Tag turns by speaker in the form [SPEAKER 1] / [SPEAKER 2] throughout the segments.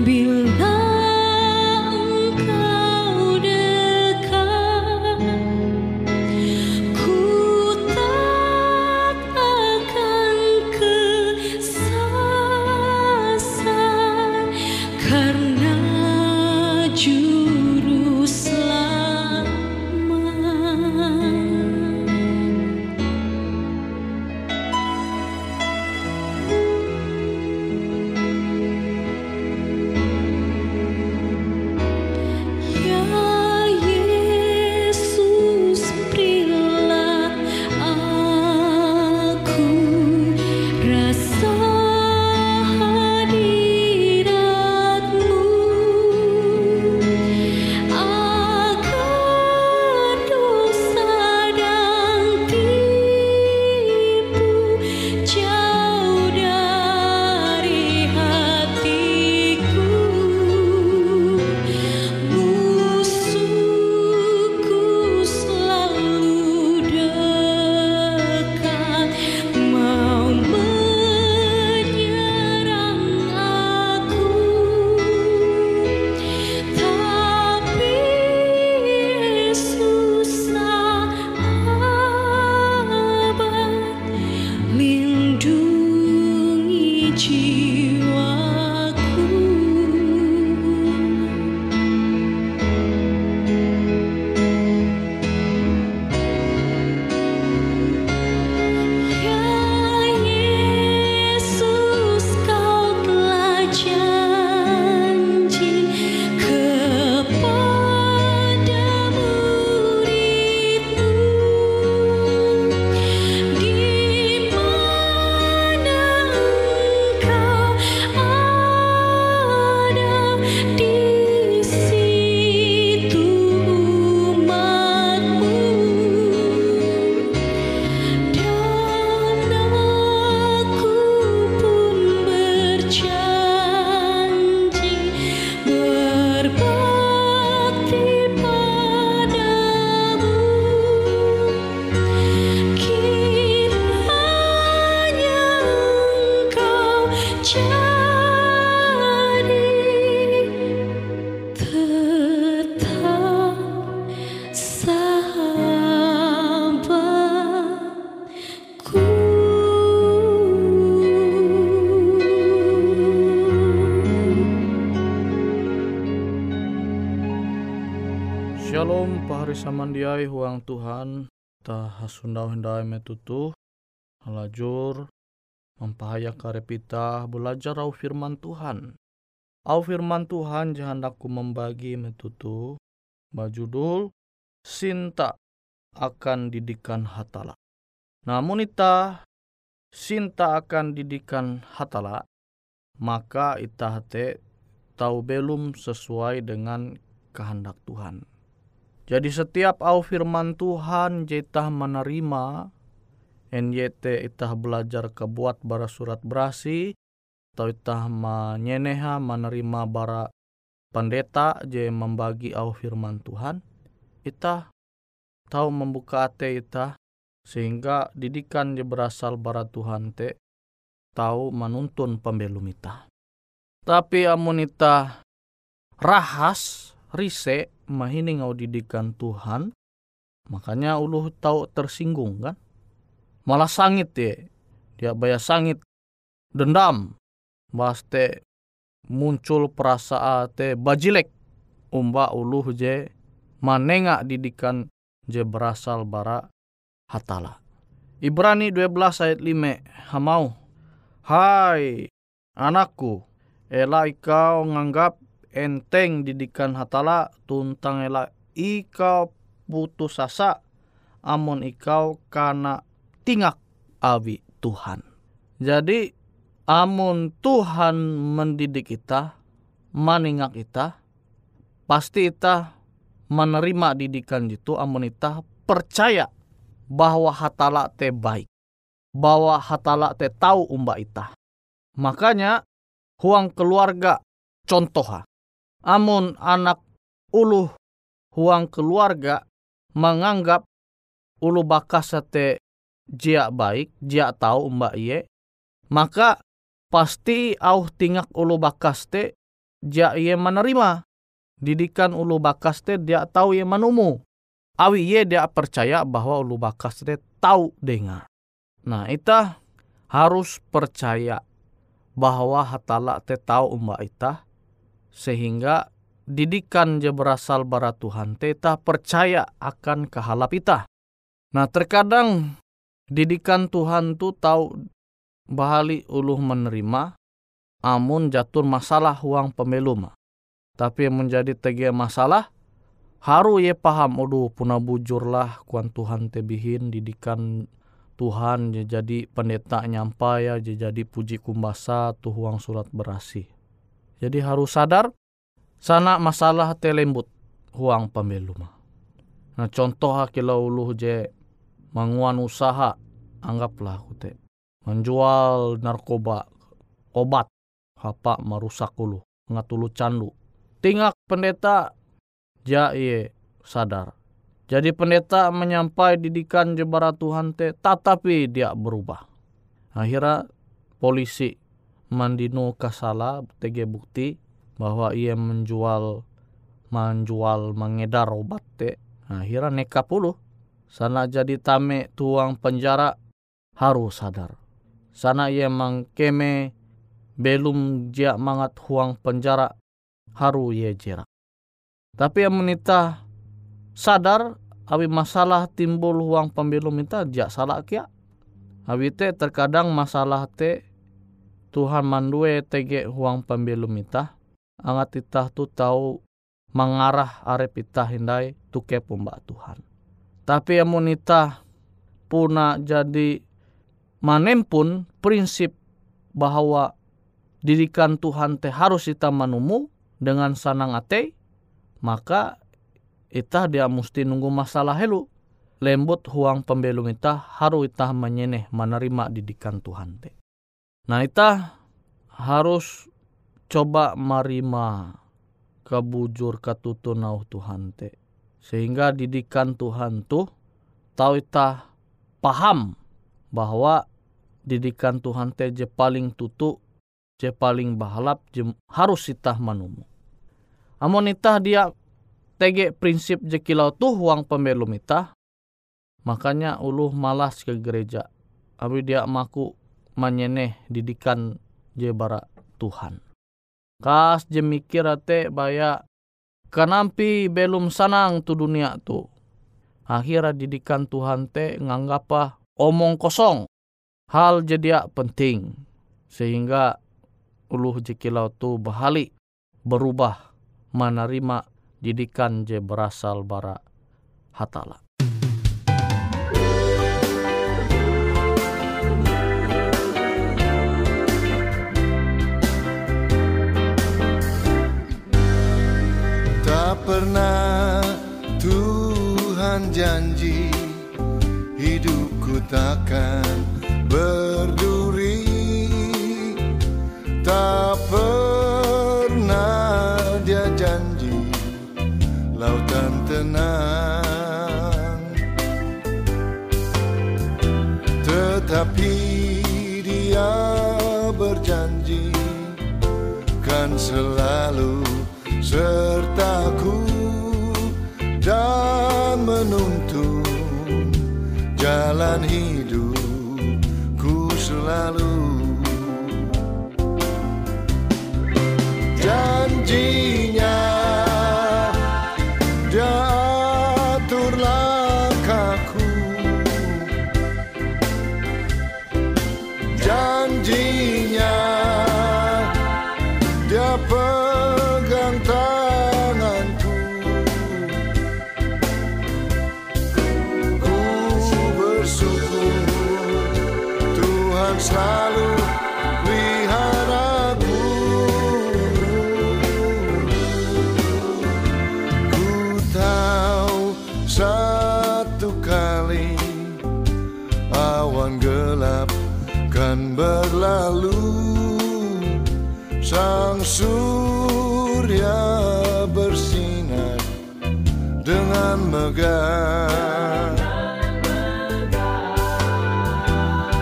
[SPEAKER 1] Bila Shalom pahari samandiai huang Tuhan ta hasundau hendai metutu halajur mempahaya karepita belajar au firman Tuhan. Au firman Tuhan jahandaku membagi metutu bajudul Sinta akan didikan hatala. Namun ita Sinta akan didikan hatala maka ita hate tahu belum sesuai dengan kehendak Tuhan
[SPEAKER 2] Jadi setiap au firman Tuhan jeta menerima NYT itah belajar kebuat bara surat berasi atau itah menyeneha menerima bara pendeta je membagi au firman Tuhan itah tahu membuka ate itah sehingga didikan je berasal bara Tuhan te tahu menuntun pembelum itah. Tapi amun itah rahas rise mahini ngau didikan Tuhan makanya uluh tahu tersinggung kan malah sangit ya dia bayar sangit dendam bahas te muncul perasaan te bajilek umba uluh je manenga didikan je berasal bara hatala. Ibrani 12 ayat 5 hamau Hai anakku ela ikau nganggap enteng didikan hatala tuntang ela ikau putus asa amun ikau kana tingak awi Tuhan. Jadi amun Tuhan mendidik kita, meningak kita, pasti kita menerima didikan itu amun kita percaya bahwa hatala te baik. Bahwa hatala te tahu umba ita. Makanya huang keluarga contoh Amun anak ulu huang keluarga menganggap ulu bakas te jia baik, jia tahu mbak iye, maka pasti au tingak ulu bakas te jia iye menerima. Didikan ulu bakas te dia tahu iye manumu. Awi iye dia percaya bahwa ulu bakas te tahu dengar. Nah, ita harus percaya bahwa hatala te tahu mbak ita sehingga didikan je berasal bara Tuhan te ita percaya akan kehalap ita. Nah terkadang didikan Tuhan tu tahu bahali uluh menerima amun jatuh masalah uang pemeluma. Tapi yang menjadi tege masalah haru ye paham oduh puna bujur lah kuan Tuhan tebihin didikan Tuhan jadi pendeta nyampai ya jadi puji kumbasa tuh uang surat berasi. Jadi harus sadar sana masalah telembut uang pemeluma. Nah contoh hakilau uluh je manguan usaha anggaplah kute menjual narkoba obat apa merusak ulu ngatulu candu. Tingak pendeta ja iye sadar. Jadi pendeta menyampai didikan jebara Tuhan te tetapi dia berubah. Akhirnya polisi mandino kasala tege bukti bahwa ia menjual menjual mengedar obat te akhirnya neka puluh sana jadi tame tuang penjara harus sadar. Sana ia mangkeme belum dia mangat huang penjara haru ye jerak. Tapi yang menita sadar awi masalah timbul huang pembelum minta dia salah kia. Awi te terkadang masalah te Tuhan mandue tege huang pembelum minta. Angat itah tu tahu mengarah arep itah hindai tuke pembak Tuhan. Tapi yang monita puna jadi manem pun prinsip bahwa didikan Tuhan teh harus kita menumu dengan sanang ate, maka ita dia mesti nunggu masalah helu. Lembut huang pembelum ita harus ita menyeneh menerima didikan Tuhan teh. Nah ita harus coba marima kebujur katutunau Tuhan teh sehingga didikan Tuhan tuh tahu kita paham bahwa didikan Tuhan teh je paling tutu, je paling bahalap, je harus kita manumu. Amun itah dia tege prinsip je kilau tuh uang pembelum itah, makanya uluh malas ke gereja. Abi dia maku manyeneh didikan je bara Tuhan. Kas je mikir ate baya Kanampi belum sanang tu dunia tu. Akhirnya didikan Tuhan te nganggapa omong kosong. Hal jadi penting. Sehingga uluh jekilau tu bahali berubah menerima didikan je berasal bara hatala.
[SPEAKER 3] Janji hidupku takkan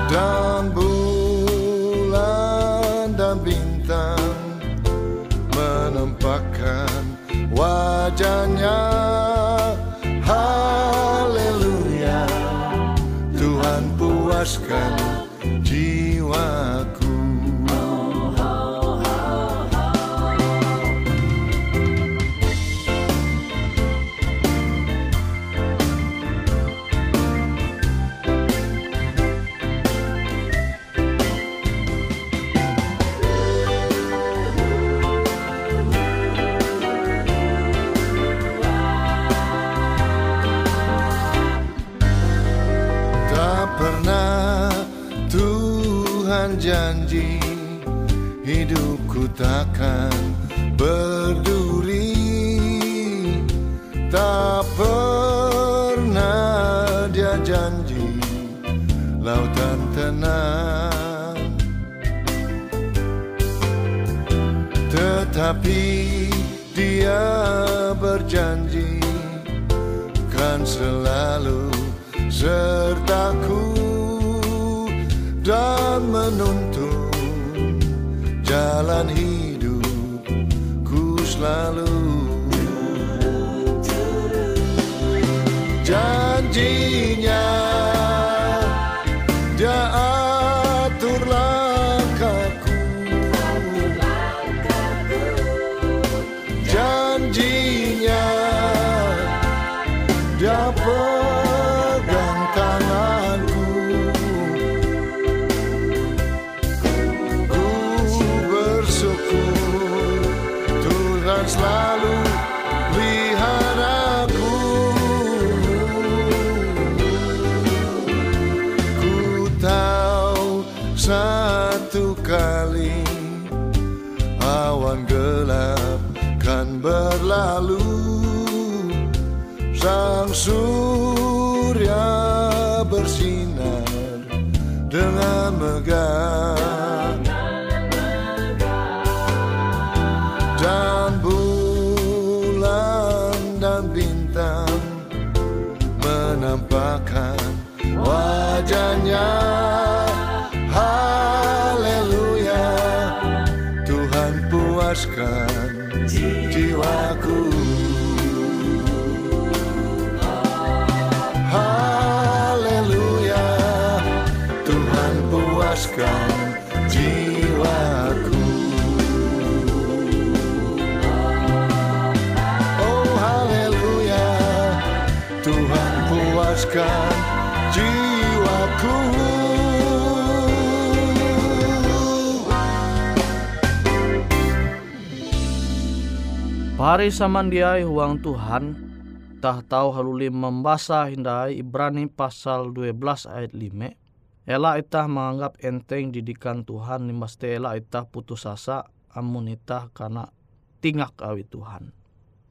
[SPEAKER 3] dan bulan dan bintang menampakkan wajahnya Lautan tenang. Tetapi dia berjanji Kan selalu sertaku dan menuntun jalan hidupku selalu berlalu Sang surya bersinar dengan megah. Dan bulan dan bintang menampakkan wajahnya puaskan jiwaku
[SPEAKER 2] Pari huang Tuhan tah tahu haluli membasa hindai Ibrani pasal 12 ayat 5 Ela itah menganggap enteng didikan Tuhan nimaste ela itah putus asa amun itah karena tingak awi Tuhan.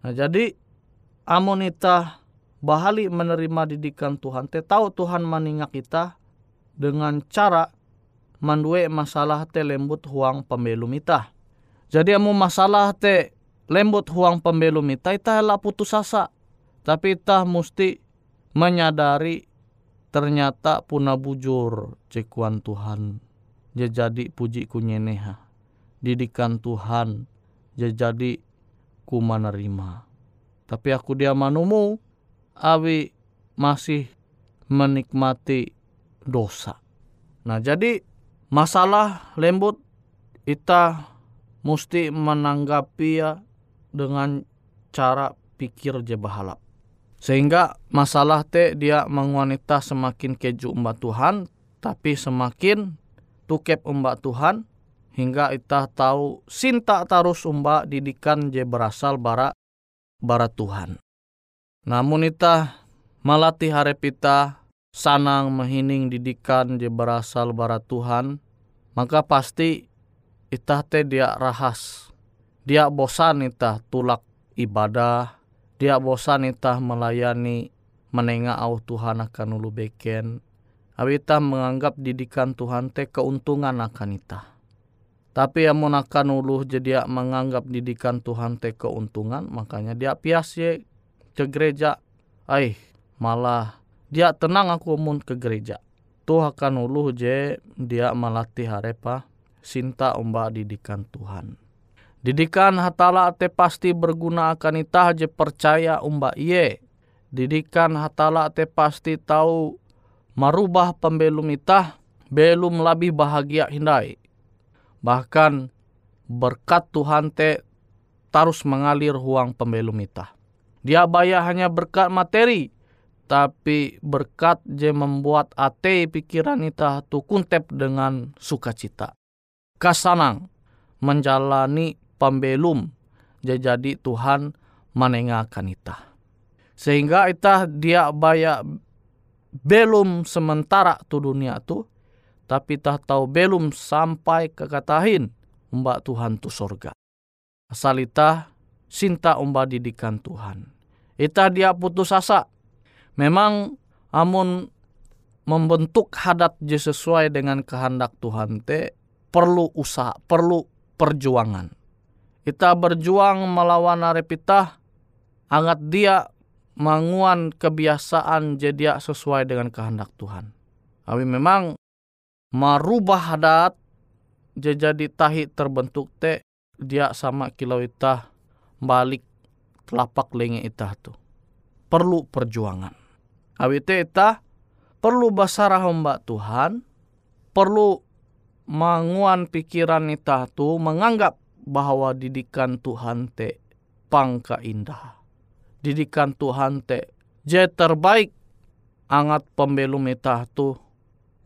[SPEAKER 2] Nah jadi amun itah bahali menerima didikan Tuhan te tahu Tuhan meningak kita dengan cara mandue masalah te lembut huang pembelum ita. Jadi amu masalah te lembut huang pembelum ita ita lah putus asa. Tapi ita mesti menyadari ternyata puna bujur cekuan Tuhan. Jadi puji kunyeneha. Didikan Tuhan. Jadi ku menerima. Tapi aku dia manumu, awi masih menikmati dosa. Nah jadi masalah lembut kita mesti menanggapi ya dengan cara pikir je bahalap. Sehingga masalah te dia mengwanita semakin keju umbat Tuhan, tapi semakin tukep umbat Tuhan, hingga kita tahu sinta tarus umba didikan je berasal bara bara Tuhan. Namun ita malatih harap ita sanang mehining didikan je berasal bara Tuhan, maka pasti ita te dia rahas. Dia bosan ita tulak ibadah, dia bosan ita melayani menengah au Tuhan akan ulu beken. Awita menganggap didikan Tuhan te keuntungan akan ita. Tapi yang akan uluh jadi menganggap didikan Tuhan te keuntungan, makanya dia pias ye ke gereja. Ay, malah dia tenang aku mun ke gereja. Tuh akan uluh je dia melatih harepa sinta umba didikan Tuhan. Didikan hatala te pasti berguna akan itah je percaya umba iye. Didikan hatala te pasti tahu marubah pembelum itah belum lebih bahagia hindai Bahkan berkat Tuhan te terus mengalir huang pembelum ita. Dia bayar hanya berkat materi, tapi berkat je membuat ate pikiran ita tu kuntep dengan sukacita. Kasanang menjalani pembelum jadi Tuhan menengahkan ita. Sehingga ita dia bayar belum sementara tu dunia tu tapi tak tahu belum sampai kekatahin umba Tuhan tu sorga. Asal ita sinta umba didikan Tuhan. Ita dia putus asa. Memang amun membentuk hadat je sesuai dengan kehendak Tuhan te perlu usaha, perlu perjuangan. Kita berjuang melawan arepita, angat dia manguan kebiasaan jadi sesuai dengan kehendak Tuhan. Tapi memang marubah adat jadi tahi terbentuk te dia sama kilau itah balik telapak lenge itah tu. Perlu perjuangan. Awi te itah perlu basarah mbak Tuhan perlu manguan pikiran itah tu menganggap bahwa didikan Tuhan te pangka indah. Didikan Tuhan te je terbaik angat pembelum itah tu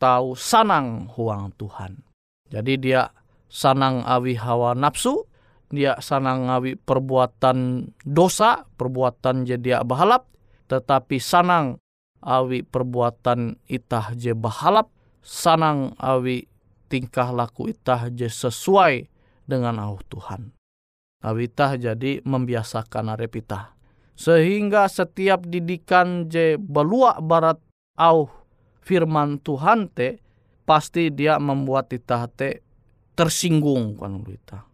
[SPEAKER 2] tahu sanang huang Tuhan. Jadi dia sanang awi hawa nafsu, dia sanang awi perbuatan dosa, perbuatan jadi bahalap, tetapi sanang awi perbuatan itah je bahalap, sanang awi tingkah laku itah je sesuai dengan au Tuhan. Awi itah jadi membiasakan arep itah. Sehingga setiap didikan je beluak barat au firman Tuhan te pasti dia membuat kita te tersinggung kan ulita.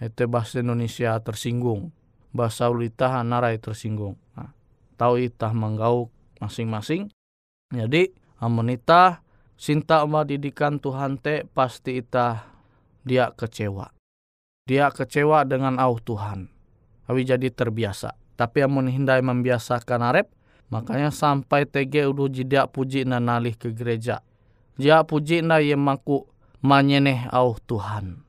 [SPEAKER 2] Itu bahasa Indonesia tersinggung. Bahasa ulita narai tersinggung. Nah, tahu itah menggauk masing-masing. Jadi amonita sinta uma didikan Tuhan te pasti itah dia kecewa. Dia kecewa dengan au Tuhan. Awi jadi terbiasa. Tapi amun hindai membiasakan arep, Makanya sampai TG udah jeda puji na nalih ke gereja. Dia puji na ye maku manyeneh au Tuhan.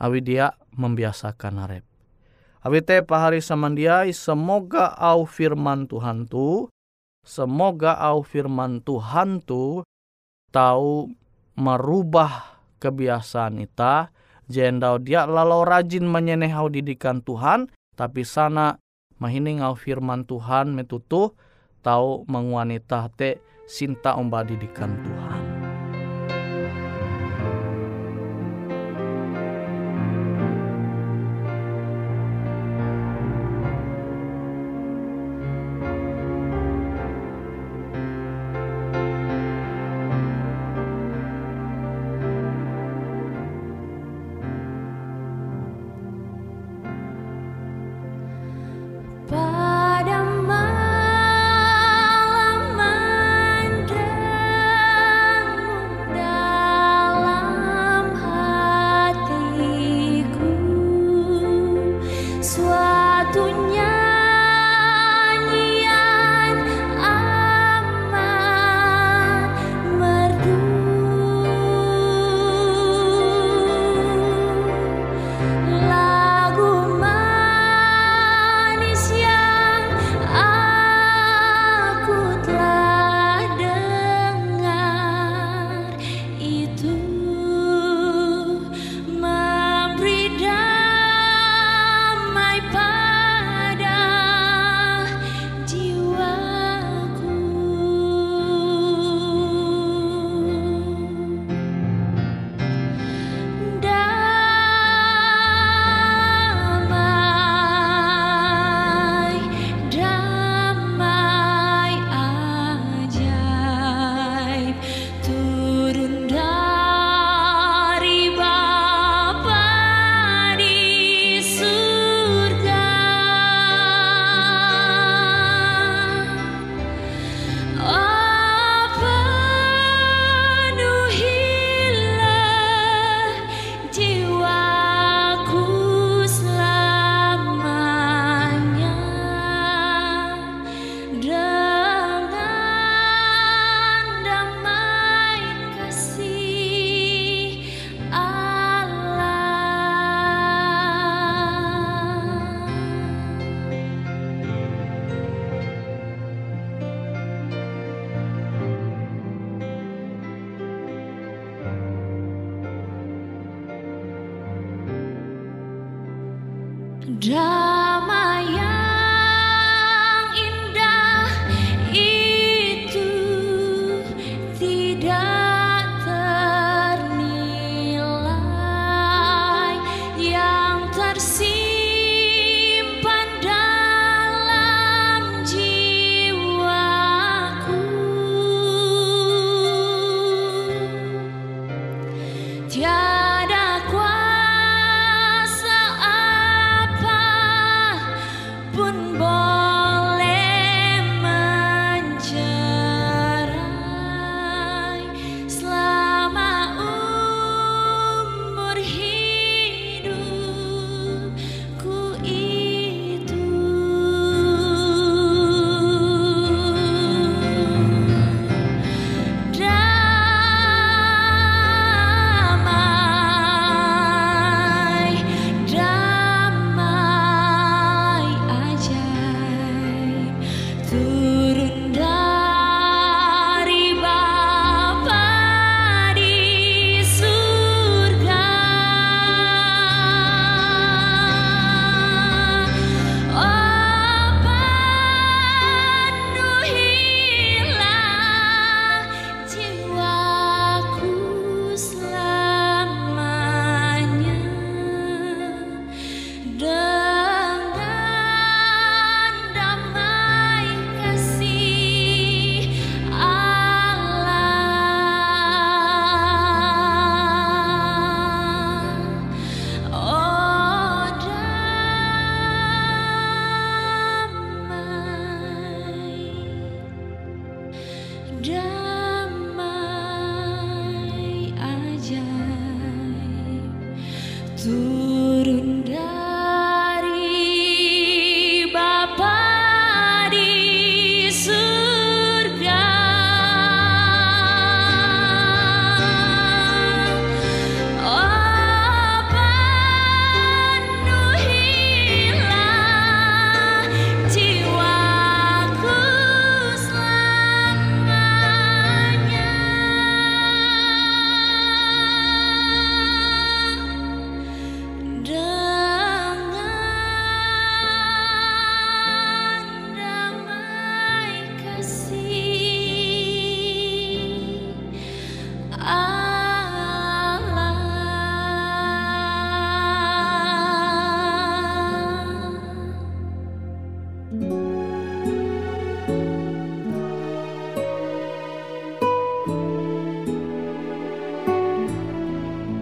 [SPEAKER 2] Awi dia membiasakan arep. Awi te pahari samandiai semoga au firman Tuhan tu semoga au firman Tuhan tu tahu merubah kebiasaan ita jendau dia lalau rajin menyeneh au didikan Tuhan tapi sana mahining au firman Tuhan metutu tahu menguanita te sinta omba didikan Tuhan.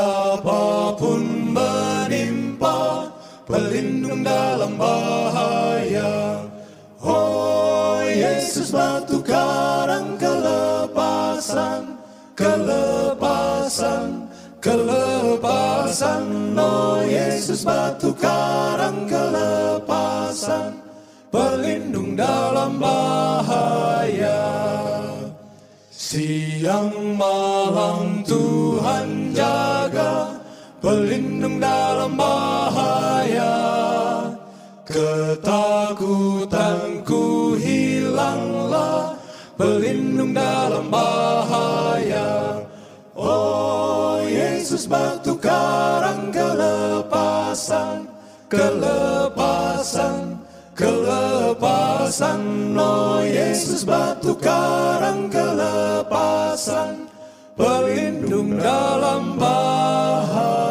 [SPEAKER 4] Meski apa pun menimpa pelindung dalam bahaya. Oh Yesus batu karang kelepasan Kelepasan Kelepasan. Oh Yesus batu karang kelepasan pelindung dalam bahaya. Siang malam Tuhan jaga Pelindung dalam bahaya. Ketakutanku hilanglah. Pelindung dalam bahaya. Oh Yesus batu karang kelepasan Kelepasan Kelepasan. Oh Yesus batu karang kelepasan Pelindung dalam bahaya